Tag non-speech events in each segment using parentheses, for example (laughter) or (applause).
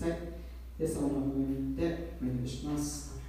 さい。イエス様の名によってお祈りします。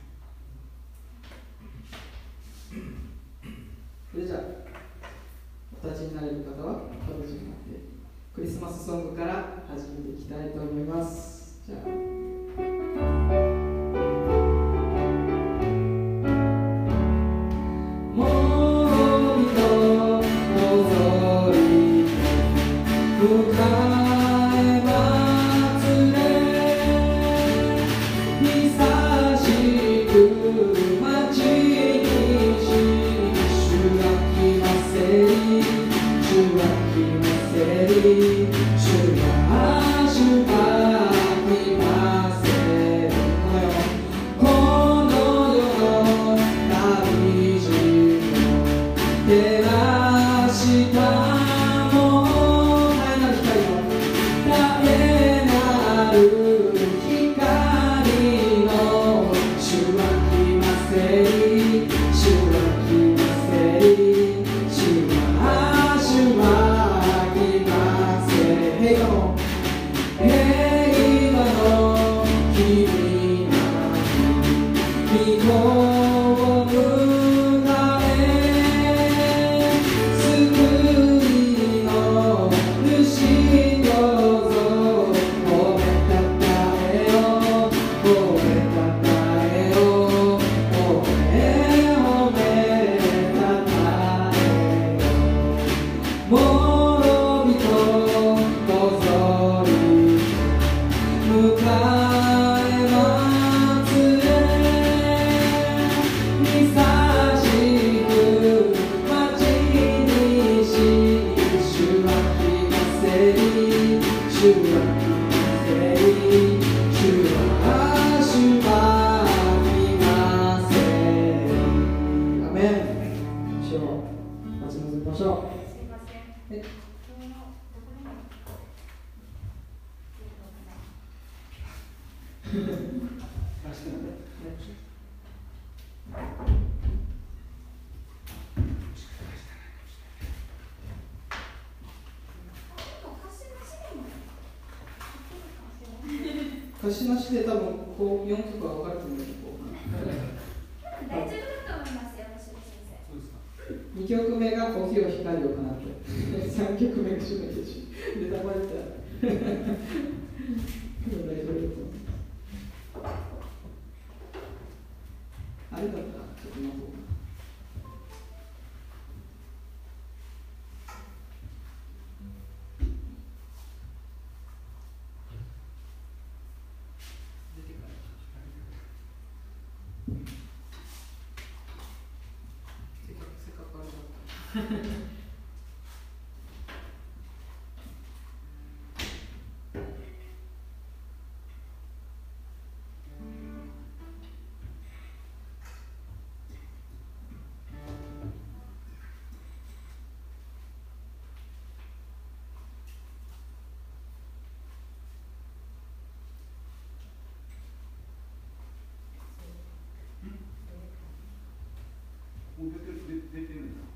공격을 대표입니다.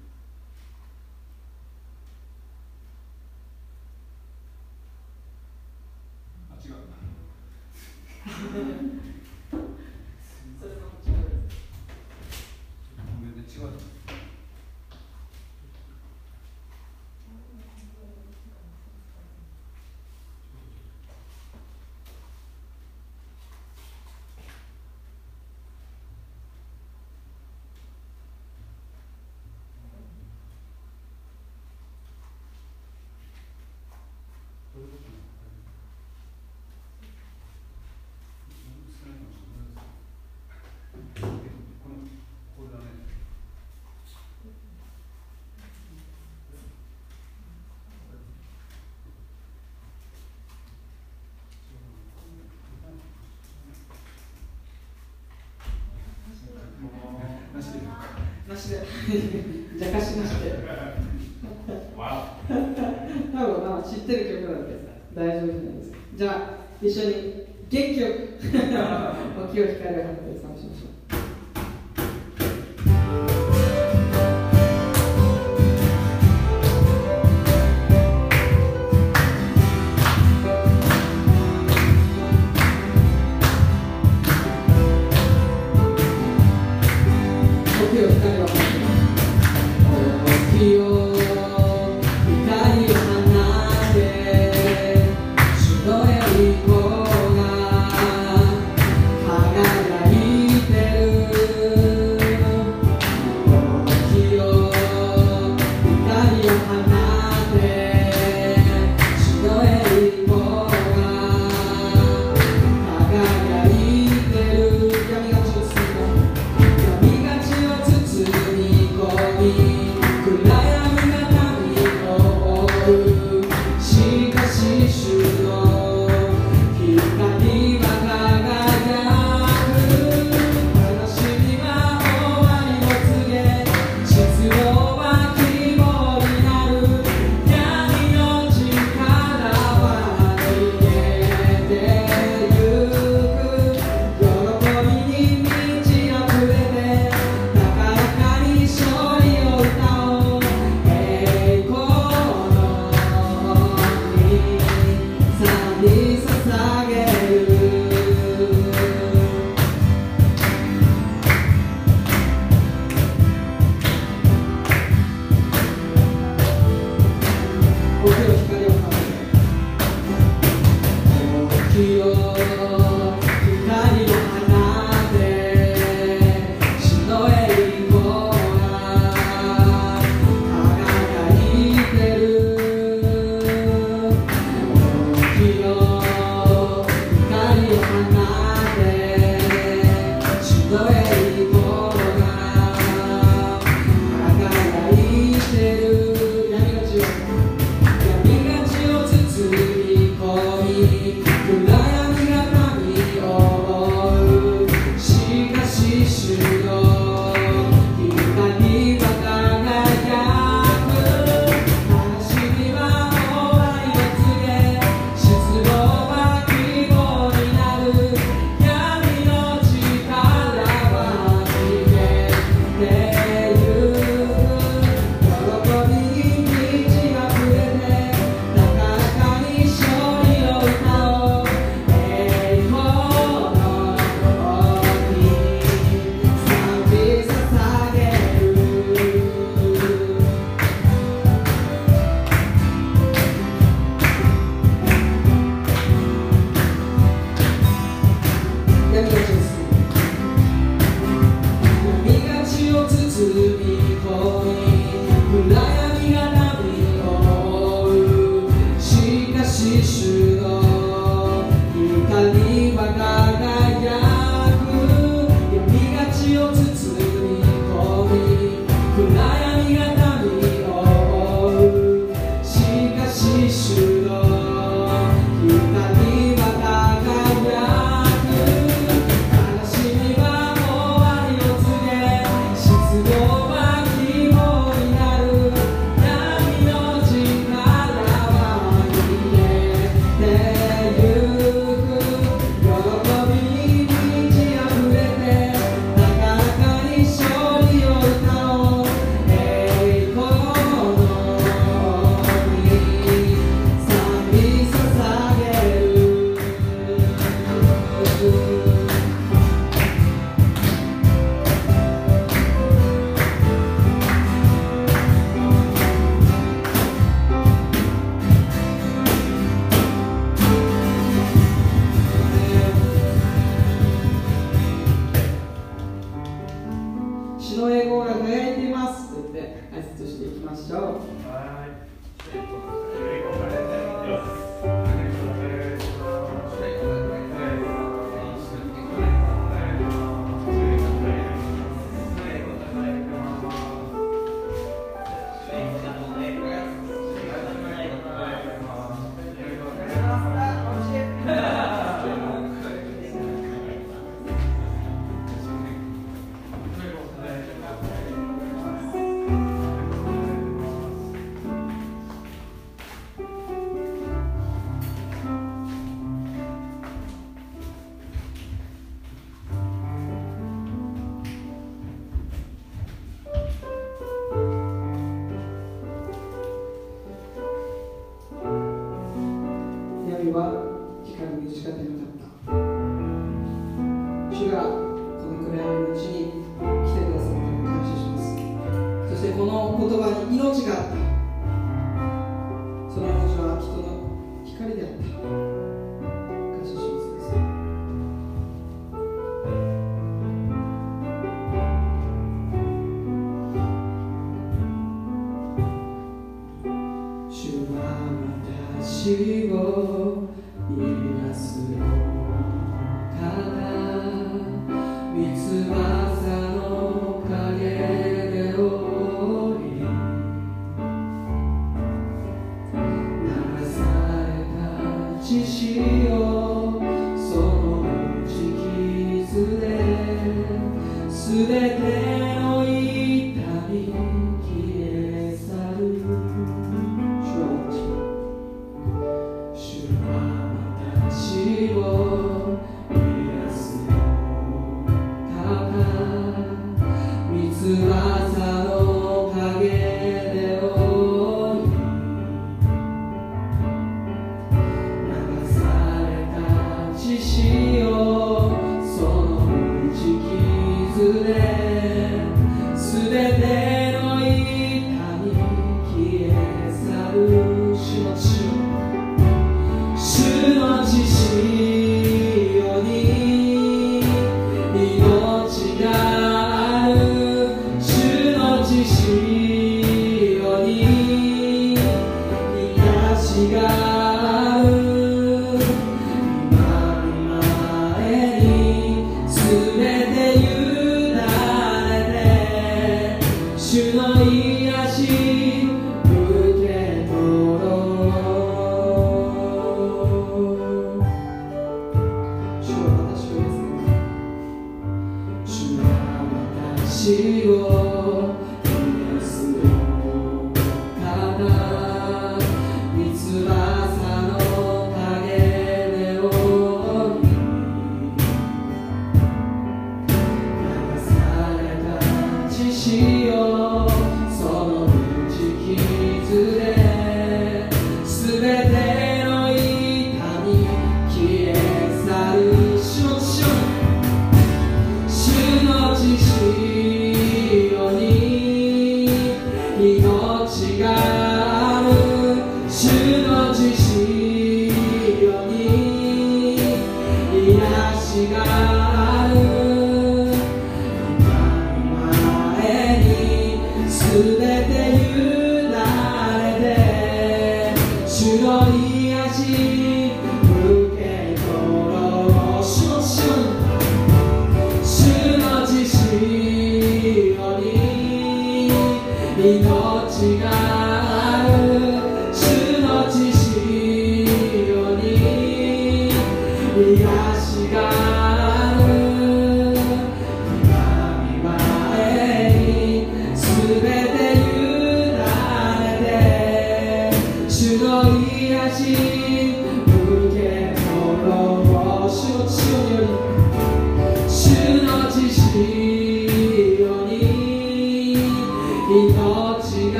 Mm-hmm. なしでなしで。じゃかしなしでわ多分まあ知ってる曲なんで大丈夫なんですじゃあ一緒に元気よく (laughs) 時を光る花で探しましょう。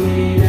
You.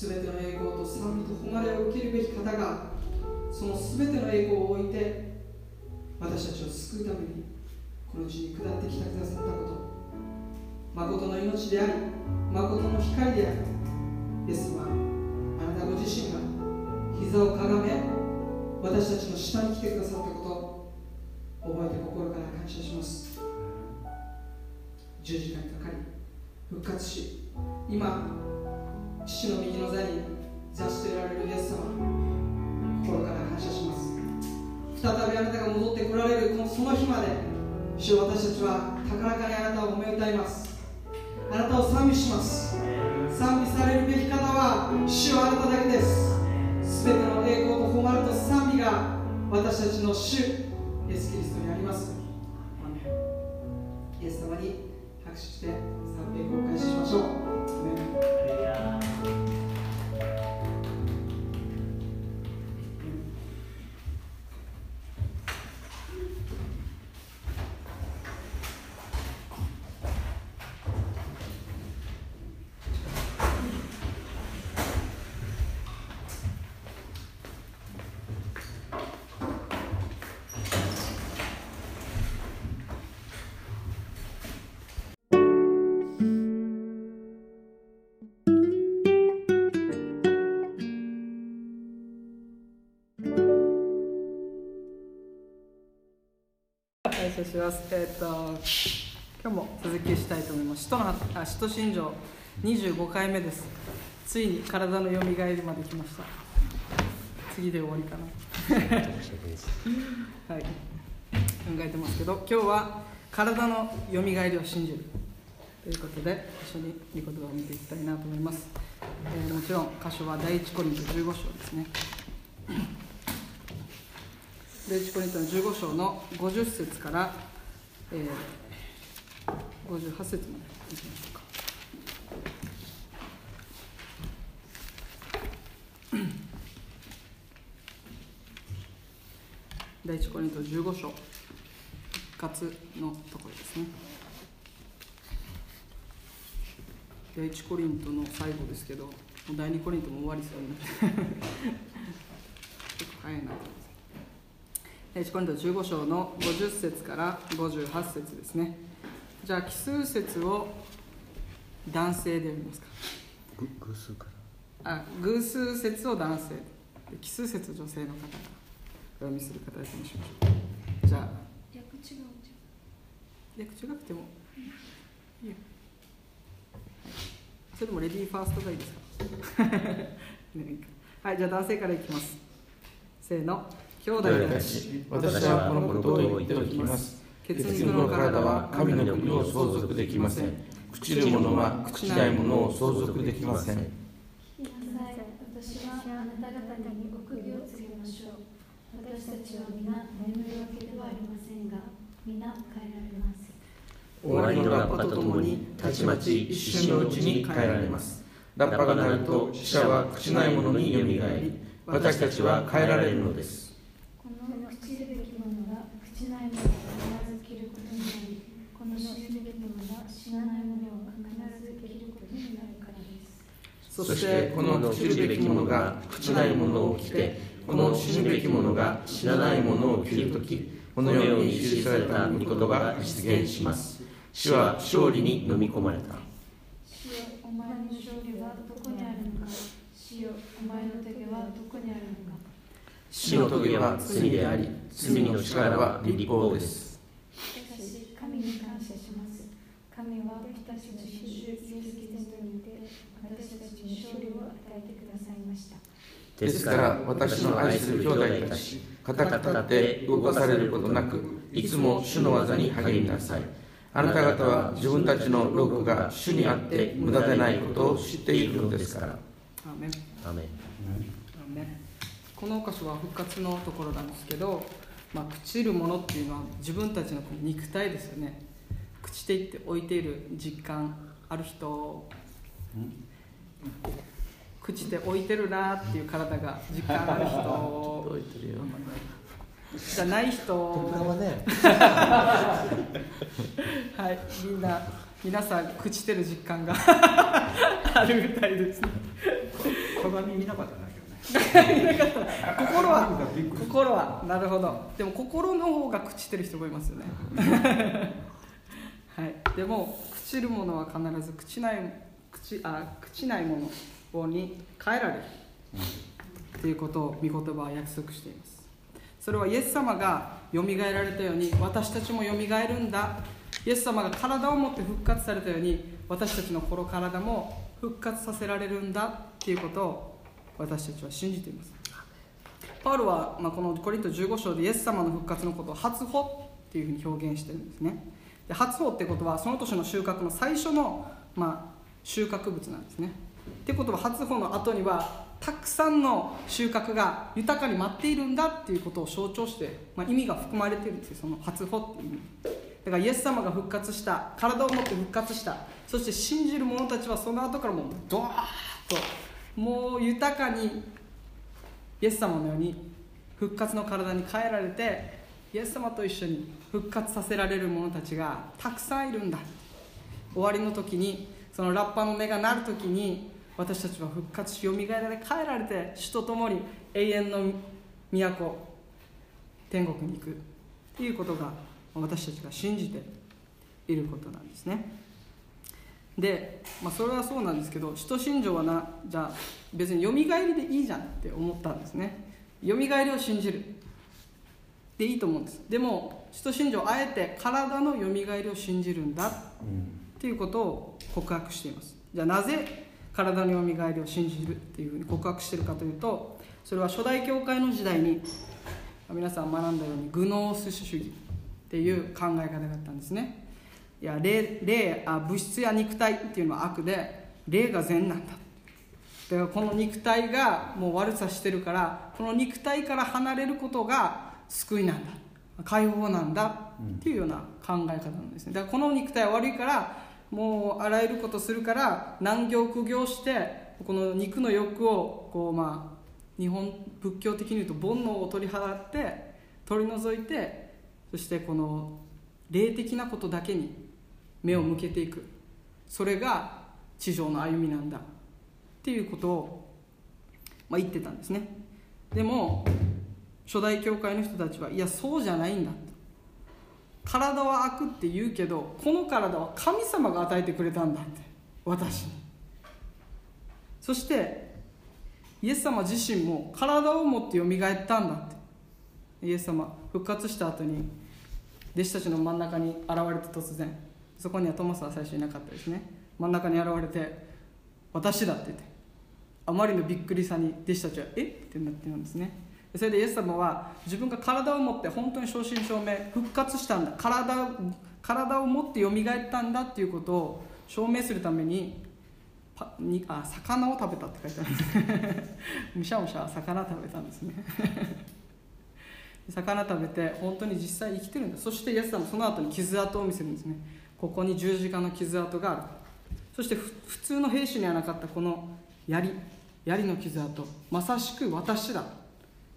すべての栄光と賛美と誉れを受けるべき方がそのすべての栄光を置いて私たちを救うためにこの地に下ってきてくださったこと。誠の命であり誠の光であるイエス様あなたご自身が膝をかがめ私たちの下に来てくださったこと覚えて心から感謝します。十字架にかかり復活し今父の右の座に座しておられるイエス様心から感謝します。再びあなたが戻ってこられるこのその日まで主よ私たちは高らかにあなたを褒め歌います。あなたを賛美します。賛美されるべき方は主はあなただけです。すべての栄光と誉れと賛美が私たちの主イエス・キリストにあります。イエス様に拍手して賛美をお返ししましょう感謝します。えっ、と今日も続きしたいと思います。使徒のあ使徒信条25回目です。ついに体の蘇りまで来ました。次で終わりかな。(laughs) はい。考えてますけど、今日は体の蘇りを信じるということで一緒に御言葉を見ていきたいなと思います。えーもちろん箇所は第一コリント15章ですね。第一コリントの15章の50節から、えー、58節までいきましょうか。(coughs) 第一コリント15章復活のところですね。第一コリントの最後ですけど第二コリントも終わりそうになって (laughs) 結構早いなと思います第一コリント15章の50節から58節ですね。じゃあ奇数節を男性で読みますか。ぐ偶数から。あ偶数節を男性。で奇数節を女性の方がお読みする形にしましょう。じゃあ。略違うじ略違くても。いいよ、はい、それでもレディーファーストがいいですか。(laughs) はいじゃあ男性からいきます。せーの兄弟たち私はこのことを言っておきます。血血肉の体は神の国を相続できません。朽ちる者は朽ちないものを相続できません。ゃ来なさい私はあなた方に奥義をましょう。私たちは皆眠るわけではありませんが皆変えられます。終わりのラッパとともにたちまち一瞬のうちに変えられます。ラッパが鳴ると死者は朽ちないものによみがえり私たちは変えられるのですこの朽ちるべきものが必ず着ることになりこの死ぬべきものが死なないものを必ず着ることになるからですそしてこの朽ちるべきものが朽ちないものを着てこの死ぬべきものが死なないものを着るときこのように記された御言葉が実現します。死は勝利に飲み込まれた。死よお前の勝利はどこにあるのか。死よお前の手はどこにあるのか。死の棘は罪であり罪の力は立法です。しかし神に感謝します。神は私たちの主イエス・キリストによって私たちに勝利を与えてくださいました。ですから私の愛する兄弟たち固く立って動かされることなくいつも主の技に励みなさい。あなた方は自分たちの労苦が主にあって無駄でないことを知っているのですから。アメンこの箇所は復活のところなんですけど、まあ、朽ちるものっていうのは自分たちのこの肉体ですよね。朽ちていって置いている実感ある人。朽ちて置いてるなっていう体が実感ある人。覚えてるよじゃない人。は (laughs) ねはい。みんな皆さん朽ちてる実感が (laughs) あるみたいですね。鏡見なかったね心は心はなるほど。でも心の方が朽ちてる人もいますよね。(laughs) はい。でも朽ちるものは必ず朽ちない朽ちあ朽ちないものに変えられる。ということを御言葉は約束しています。それはイエス様がよみがえられたように私たちもよみがえるんだ。イエス様が体を持って復活されたように私たちの心体も復活させられるんだ。っていうことを私たちは信じています。パウロは、まあ、このコリント15章でイエス様の復活のことを初歩っていうふうに表現してるんですね。で初歩ってことはその年の収穫の最初の、まあ、収穫物なんですね。ってことは初歩の後にはたくさんの収穫が豊かに待っているんだっていうことを象徴して、まあ、意味が含まれてるんですよその初歩っていう意味。だからイエス様が復活した体を持って復活したそして信じる者たちはその後からもうドワーッともう豊かにイエス様のように復活の体に変えられてイエス様と一緒に復活させられる者たちがたくさんいるんだ。終わりの時にそのラッパの音が鳴る時に私たちは復活しよみがえられ変えられて主と共に永遠の都天国に行くっていうことが私たちが信じていることなんですね。で、まあ、それはそうなんですけど使徒信条はなじゃあ別によみがえりでいいじゃんって思ったんですね。よみがえりを信じる。でいいと思うんです。でも使徒信条あえて体のよみがえりを信じるんだっていうことを告白しています。じゃあなぜ体のよみがえりを信じるっていうふうに告白してるかというとそれは初代教会の時代に皆さん学んだようにグノース主義っていう考え方があったんですね。いや霊霊あ物質や肉体っていうのは悪で霊が善なんだ。だからこの肉体がもう悪さしてるからこの肉体から離れることが救いなんだ。解放なんだ。っていうような考え方なんですね。だからこの肉体は悪いからもうあらゆることするから難行苦行してこの肉の欲をこうまあ日本仏教的に言うと煩悩を取り払って取り除いてそしてこの霊的なことだけに目を向けていく。それが地上の歩みなんだ。っていうことを、まあ、言ってたんですね。でも初代教会の人たちはいやそうじゃないんだ。体は悪って言うけどこの体は神様が与えてくれたんだって。私に。そしてイエス様自身も体を持ってよみがえったんだって。イエス様復活した後に弟子たちの真ん中に現れて突然そこにはトマスは最初いなかったですね。真ん中に現れて「私だ」って言ってあまりのびっくりさに弟子たちは「え？っ?」ってなってるんですね。それでイエス様は自分が体を持って本当に正真正銘復活したんだ。体を体を持ってよみがえったんだっていうことを証明するためににあ魚を食べたって書いてあるんです (laughs) むしゃむしゃ魚食べたんですね。(laughs) 魚食べて本当に実際生きてるんだ。そしてイエス様その後に傷跡を見せるんですね。ここに十字架の傷跡がある。そして普通の兵士にはなかったこの槍。槍の傷跡まさしく私だ。っ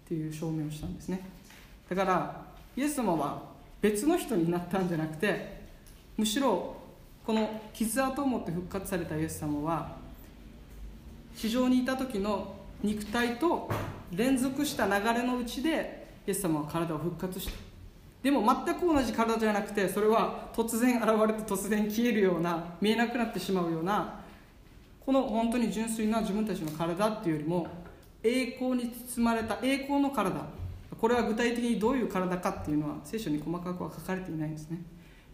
ていう証明をしたんですね。だからイエス様は別の人になったんじゃなくてむしろこの傷跡を持って復活されたイエス様は地上にいた時の肉体と連続した流れのうちでイエス様は体を復活したでも全く同じ体じゃなくてそれは突然現れて突然消えるような見えなくなってしまうようなこの本当に純粋な自分たちの体っていうよりも栄光に包まれた栄光の体。これは具体的にどういう体かっていうのは聖書に細かくは書かれていないんですね。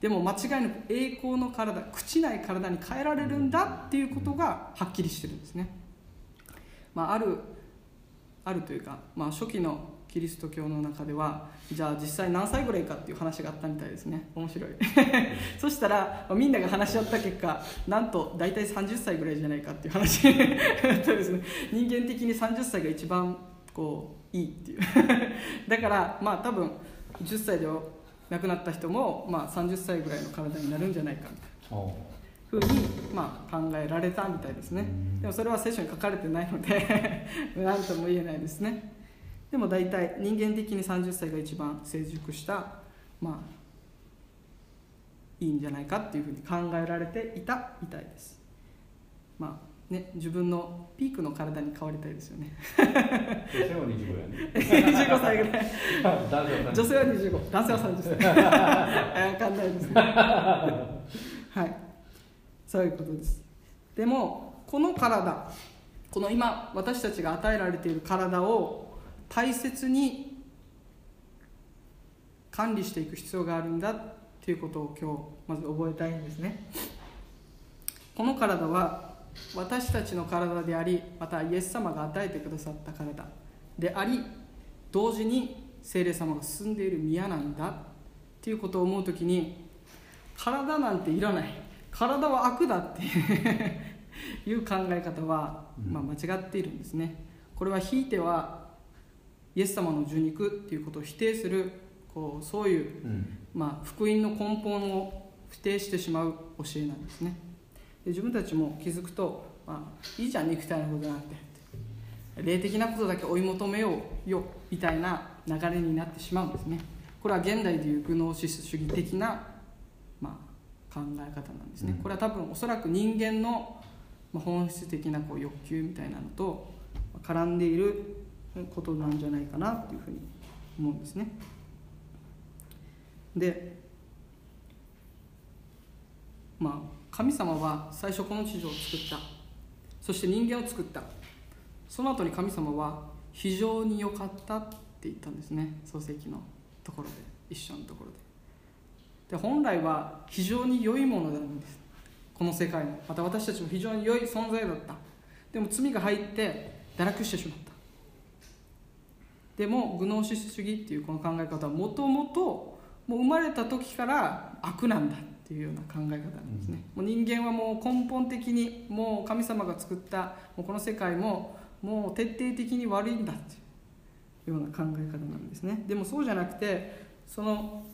でも間違いなく栄光の体朽ちない体に変えられるんだっていうことがはっきりしてるんですね、まあ、あるあるというか、まあ、初期のキリスト教の中ではじゃあ実際何歳ぐらいかっていう話があったみたいですね。面白い。(laughs) そしたらみんなが話し合った結果なんと大体30歳ぐらいじゃないかっていう話。(laughs) だったですね。人間的に30歳が一番こういいっていう。(laughs) だからまあ多分10歳で亡くなった人も、まあ、30歳ぐらいの体になるんじゃないかみたいな。ふうに、まあ、考えられたみたいですね。でもそれは聖書に書かれてないので何とも言えないですねでも大体人間的に30歳が一番成熟したまあいいんじゃないかっていうふうに考えられていたみたいです。まあね自分のピークの体に変わりたいですよね。女性は25やね。25歳ぐらい。女性は25男性は30歳分かんないですね。はい。そういうことです。でもこの体この今私たちが与えられている体を大切に管理していく必要があるんだっていうことを今日まず覚えたいんですね。この体は私たちの体でありまたイエス様が与えてくださった体であり同時に精霊様が住んでいる宮なんだっていうことを思う時に体なんていらない。体は悪だって (laughs) いう考え方は、まあ、間違っているんですね。これはひいてはイエス様の受肉っていうことを否定するこうそういう、うん、まあ、福音の根本を否定してしまう教えなんですね。で自分たちも気づくと、まあ、いいじゃん肉体のことなくて。霊的なことだけ追い求めようよみたいな流れになってしまうんですね。これは現代でいうグノーシス主義的な、まあ、考え方なんですね、これは多分おそらく人間の本質的なこう欲求みたいなのと絡んでいることなんじゃないかなっていうふうに思うんですね。でまあ神様は最初この地上を作った。そして人間を作った。その後に神様は非常に良かったって言ったんですね。創世記のところで一緒のところで。で本来は非常に良いものなんです。この世界もまた私たちも非常に良い存在だった。でも罪が入って堕落してしまった。でもグノーシス主義っていうこの考え方はもともともう生まれた時から悪なんだっていうような考え方なんですね、もう人間はもう根本的にもう神様が作ったもうこの世界ももう徹底的に悪いんだっていうような考え方なんですね。でもそうじゃなくてその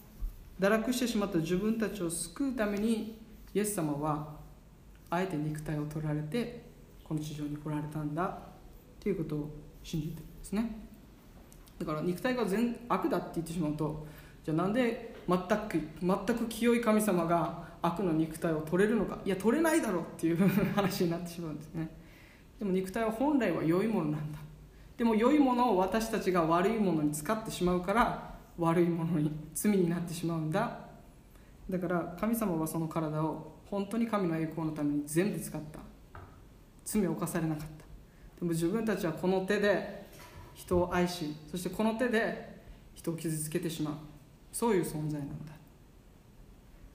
堕落してしまった自分たちを救うためにイエス様はあえて肉体を取られてこの地上に来られたんだっていうことを信じてるんですねだから肉体が全悪だって言ってしまうとじゃあなんで全く全く清い神様が悪の肉体を取れるのか？いや取れないだろうっていう (laughs) 話になってしまうんですね。でも肉体は本来は良いものなんだ。でも良いものを私たちが悪いものに使ってしまうから悪いものに罪になってしまうんだ。だから神様はその体を本当に神の栄光のために全部使った。罪を犯されなかった。でも自分たちはこの手で人を愛しそしてこの手で人を傷つけてしまう。そういう存在なんだ。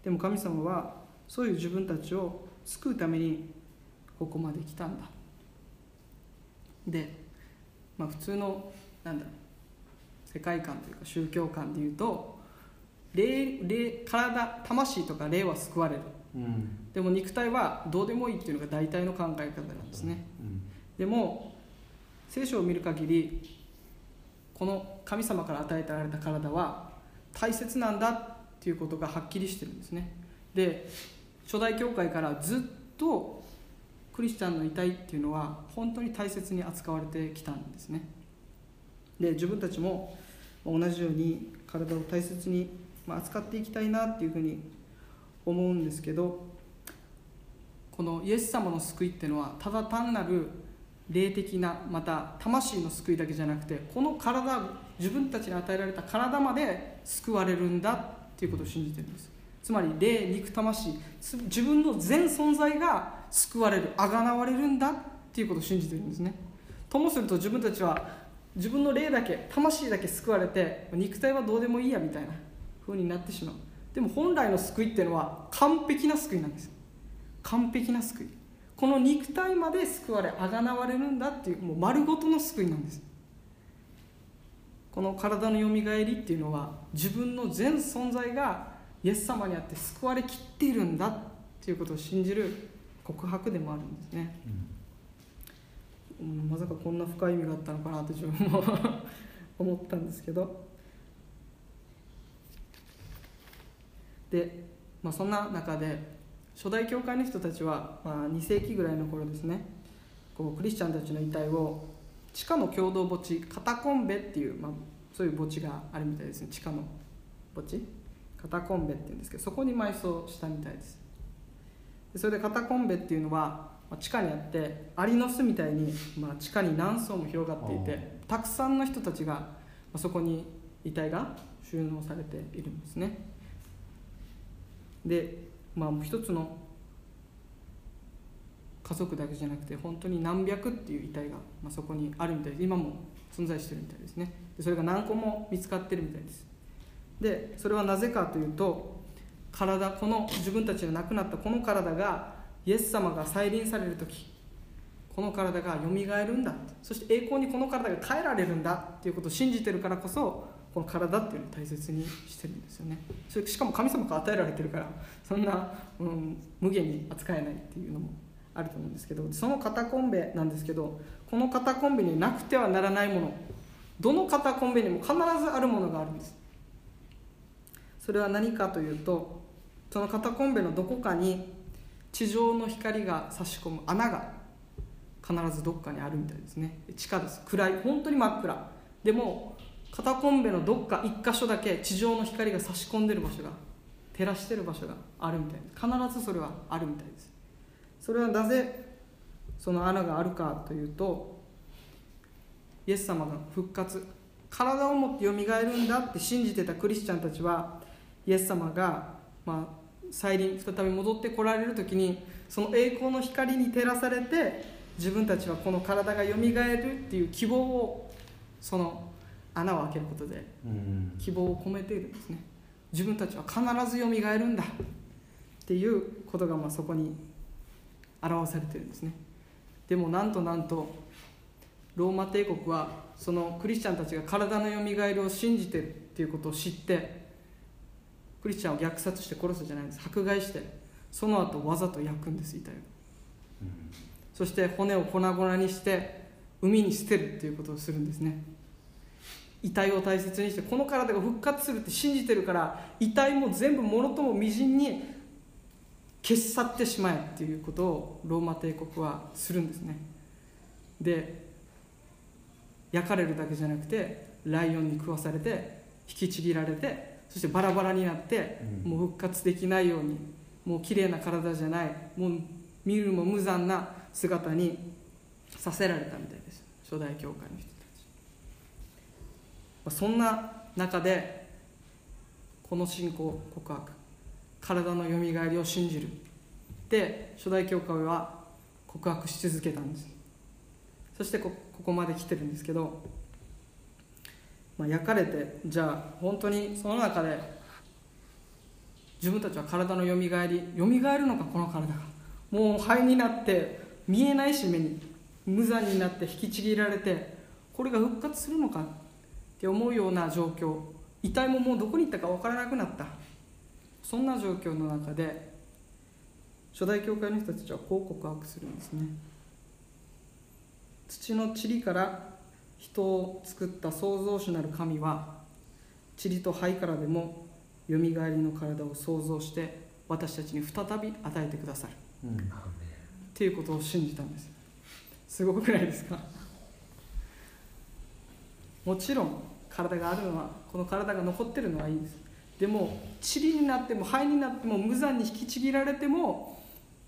でも神様はそういう自分たちを救うためにここまで来たんだ。で、まあ、普通のなんだろう世界観というか宗教観でいうと霊霊体魂とか霊は救われる。うん。でも肉体はどうでもいいっていうのが大体の考え方なんですね。うん。でも聖書を見る限りこの神様から与えてられた体は大切なんだっていうことがはっきりしてるんですね。で初代教会からずっとクリスチャンの遺体っていうのは本当に大切に扱われてきたんですね。で自分たちも同じように体を大切に扱っていきたいなっていうふうに思うんですけどこのイエス様の救いっていうのはただ単なる霊的なまた魂の救いだけじゃなくてこの体自分たちに与えられた体まで救われるんだっていうことを信じてるんです。つまり霊肉魂自分の全存在が救われるあがなわれるんだっていうことを信じてるんですね。ともすると自分たちは自分の霊だけ魂だけ救われて肉体はどうでもいいやみたいな風になってしまう。でも本来の救いっていうのは完璧な救いなんです完璧な救い。この肉体まで救われあがなわれるんだっていうもう丸ごとの救いなんです。この体のよみがえりっていうのは自分の全存在がイエス様にあって救われきっているんだっていうことを信じる告白でもあるんですね、うん、まさかこんな深い意味があったのかなと自分も (laughs) 思ったんですけど。で、まあ、そんな中で初代教会の人たちは、まあ、2世紀ぐらいの頃ですね。こうクリスチャンたちの遺体を地下の共同墓地カタコンベっていう、まあ、そういう墓地があるみたいですね。地下の墓地。カタコンベっていうんですけどそこに埋葬したみたいです。でそれでカタコンベっていうのはまあ地下にあってアリの巣みたいに、まあ、地下に何層も広がっていてたくさんの人たちが、まあ、そこに遺体が収納されているんですね。でまあ一つの家族だけじゃなくて本当に何百っていう遺体が、まあ、そこにあるみたいで今も存在してるみたいですね。でそれが何個も見つかってるみたいです。でそれはなぜかというと体この自分たちの亡くなったこの体がイエス様が再臨される時この体がよみがえるんだそして栄光にこの体が変えられるんだっていうことを信じてるからこそこの体っていうのを大切にしてるんですよね。それしかも神様から与えられてるからそんな、うん、無限に扱えないっていうのもあると思うんですけどそのカタコンベなんですけどこのカタコンベになくてはならないものどのカタコンベにも必ずあるものがあるんです。それは何かというとそのカタコンベのどこかに地上の光が差し込む穴が必ずどっかにあるみたいですね。地下です。暗い本当に真っ暗。でもカタコンベのどっか一箇所だけ地上の光が差し込んでる場所が照らしてる場所があるみたいで必ずそれはあるみたいです。それはなぜその穴があるかというとイエス様が復活体を持ってよみがえるんだって信じてたクリスチャンたちはイエス様が、まあ、再臨再び戻ってこられる時にその栄光の光に照らされて自分たちはこの体がよみがえるっていう希望をその穴を開けることでうん。希望を込めているんですね自分たちは必ずよみがえるんだっていうことがまあそこに表されてるんですね。でもなんとなんとローマ帝国はそのクリスチャンたちが体のよみがえりを信じてるっていうことを知ってクリスチャンを虐殺して殺すじゃないんです。迫害してその後わざと焼くんです遺体をそして骨を粉々にして海に捨てるっていうことをするんですね遺体を大切にしてこの体が復活するって信じてるから遺体も全部もろともみじんに消し去ってしまえっていうことをローマ帝国はするんですね。で焼かれるだけじゃなくてライオンに食わされて引きちぎられてそしてバラバラになって、うん。もう復活できないようにもう綺麗な体じゃないもう見るも無残な姿にさせられたみたいです。初代教会の人そんな中でこの信仰告白体のよみがえりを信じる。で初代教会は告白し続けたんです。そしてここまで来てるんですけど、まあ、焼かれてじゃあ本当にその中で自分たちは体のよみがえりよみがえるのかこの体が。もう灰になって見えないし目に無残になって引きちぎられてこれが復活するのかって思うような状況。遺体ももうどこに行ったか分からなくなった。そんな状況の中で初代教会の人たちはこう告白するんですね。土の塵から人を作った創造主なる神は塵と灰からでもよみがえりの体を創造して私たちに再び与えてくださる、うん、っていうことを信じたんです。すごくないですか？もちろん体があるのはこの体が残ってるのはいいです。でも塵になっても灰になっても無残に引きちぎられても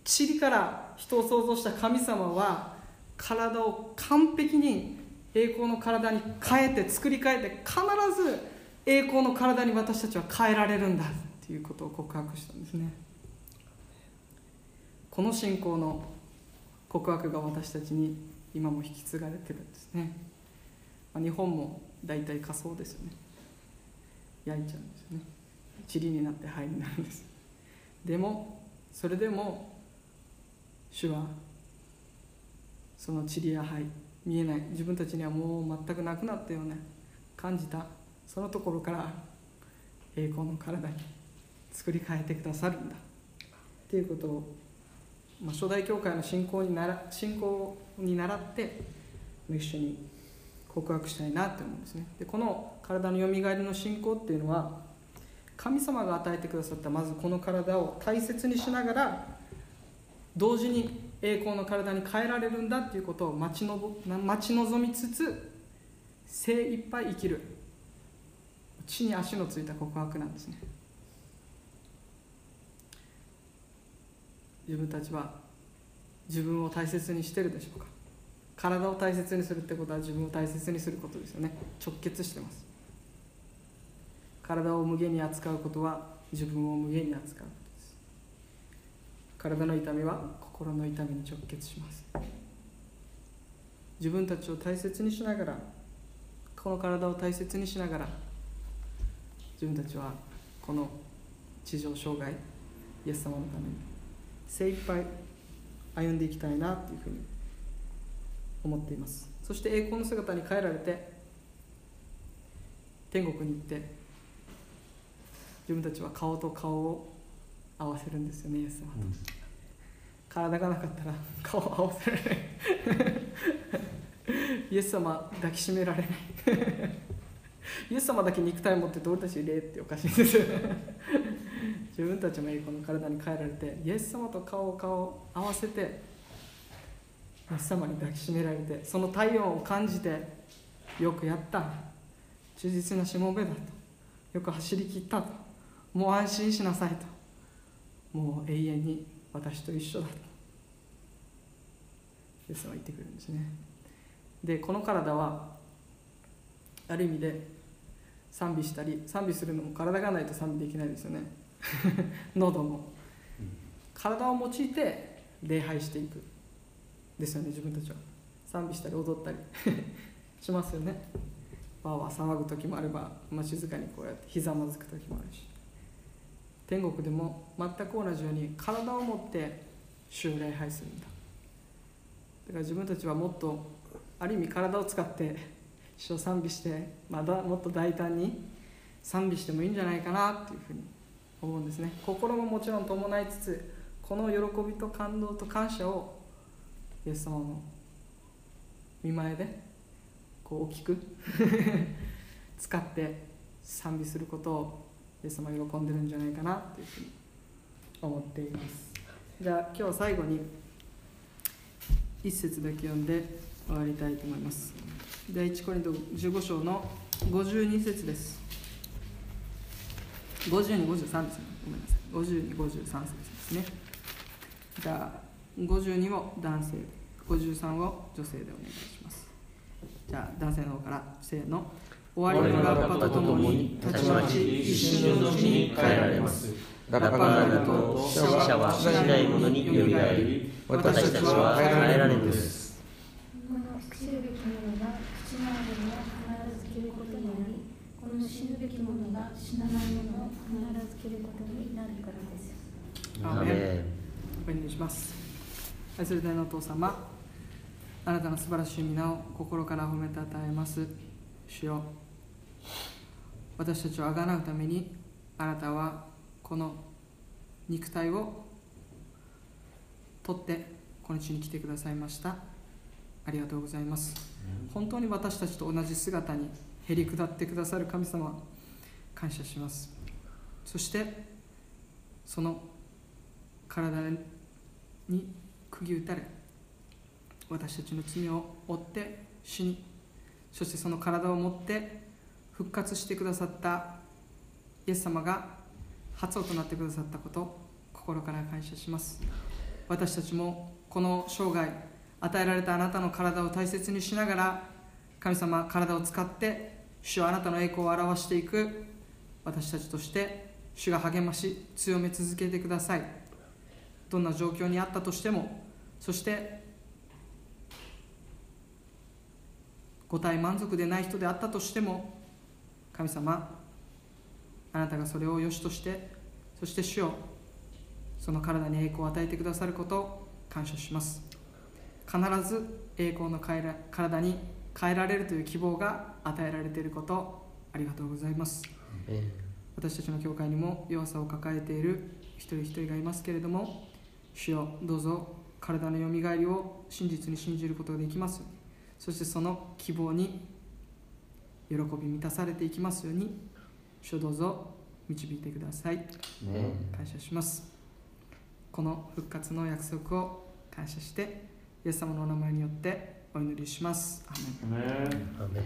塵から人を創造した神様は体を完璧に栄光の体に変えて作り変えて必ず栄光の体に私たちは変えられるんだっていうことを告白したんですね。この信仰の告白が私たちに今も引き継がれてるんですね。日本も大体仮想ですよね。焼いちゃうんですよね。塵になって灰になるんです。でもそれでも主はその塵や灰見えない。自分たちにはもう全くなくなったような感じたそのところから栄光の体に作り変えてくださるんだ。っていうことを、まあ、初代教会の信仰になら信仰に倣って一緒に告白したいなって思うんですね。でこの体のよみがえりの信仰っていうのは神様が与えてくださったまずこの体を大切にしながら同時に栄光の体に変えられるんだっていうことを待ちの待ち望みつつ精一杯生きる。地に足のついた告白なんですね。自分たちは自分を大切にしてるでしょうか。体を大切にするってことは自分を大切にすることですよね。直結してます。体を無限に扱うことは自分を無限に扱うことです。体の痛みは心の痛みに直結します。自分たちを大切にしながらこの体を大切にしながら自分たちはこの地上生涯イエス様のために精一杯歩んでいきたいなというふうに思っています。そして栄光の姿に変えられて天国に行って自分たちは顔と顔を合わせるんですよねイエス様と。うん。体がなかったら顔を合わせられない。(laughs) イエス様抱きしめられない。(laughs) イエス様だけ肉体を持ってて俺たち霊っておかしいんですよ。(laughs) 自分たちも栄光の体に変えられてイエス様と顔を顔を合わせてイエス様に抱きしめられてその体温を感じてよくやった。忠実なしもべだと。よく走り切ったと。もう安心しなさいと。もう永遠に私と一緒だと。イエスは言ってくるんですね。でこの体はある意味で賛美したり賛美するのも体がないと賛美できないですよね。(laughs) 喉も。体を用いて礼拝していくですよね自分たちは。賛美したり踊ったり。(laughs) しますよね。わーわ騒ぐ時もあれば、まあ、静かにこうやってひざまずく時もあるし。天国でも全く同じように体を持って主を礼拝するんだ。だから自分たちはもっとある意味体を使って主を賛美してまだもっと大胆に賛美してもいいんじゃないかなっていうふうに思うんですね。心ももちろん伴いつつこの喜びと感動と感謝をイエス様の見前でこう大きく (laughs) 使って賛美することをイエス様喜んでるんじゃないかなというふうに思っています。じゃあ今日最後に一節だけ読んで終わりたいと思います。第一コリント15章の52節です。5253ですね。ごめんなさい。5253節ですね。じゃあ52を男性53を女性でお願いします。じゃあ男性の方からせーの終わりのラッパとともにたちまち一瞬のうちに変えられますラッパが鳴ると死者は死なないものによみがえり私たちは変えられるのですこの朽ちるべきものが朽ちないものを必ず着ることになりこの死ぬべきものが死なないものを必ず着ることになるからですアーメンお願いします愛する天のお父様あなたの素晴らしい皆を心から褒めたたえます。主よ私たちをあがなうためにあなたはこの肉体を取ってこの地に来てくださいました。ありがとうございます。本当に私たちと同じ姿にへり下ってくださる神様感謝します。そしてその体に釘打たれ私たちの罪を負って死にそしてその体を持って復活してくださったイエス様が初王となってくださったこと心から感謝します。私たちもこの生涯与えられたあなたの体を大切にしながら神様体を使って主はあなたの栄光を表していく。私たちとして主が励まし強め続けてください。どんな状況にあったとしてもそして五体満足でない人であったとしても神様あなたがそれを良しとしてそして主をその体に栄光を与えてくださることを感謝します。必ず栄光の体に変えられるという希望が与えられていることありがとうございます。私たちの教会にも弱さを抱えている一人一人がいますけれども主よどうぞ体のよみがえりを真実に信じることができますように。そしてその希望に喜び満たされていきますように主どうぞ導いてください、感謝します。この復活の約束を感謝してイエス様のお名前によってお祈りします。アメン。アメン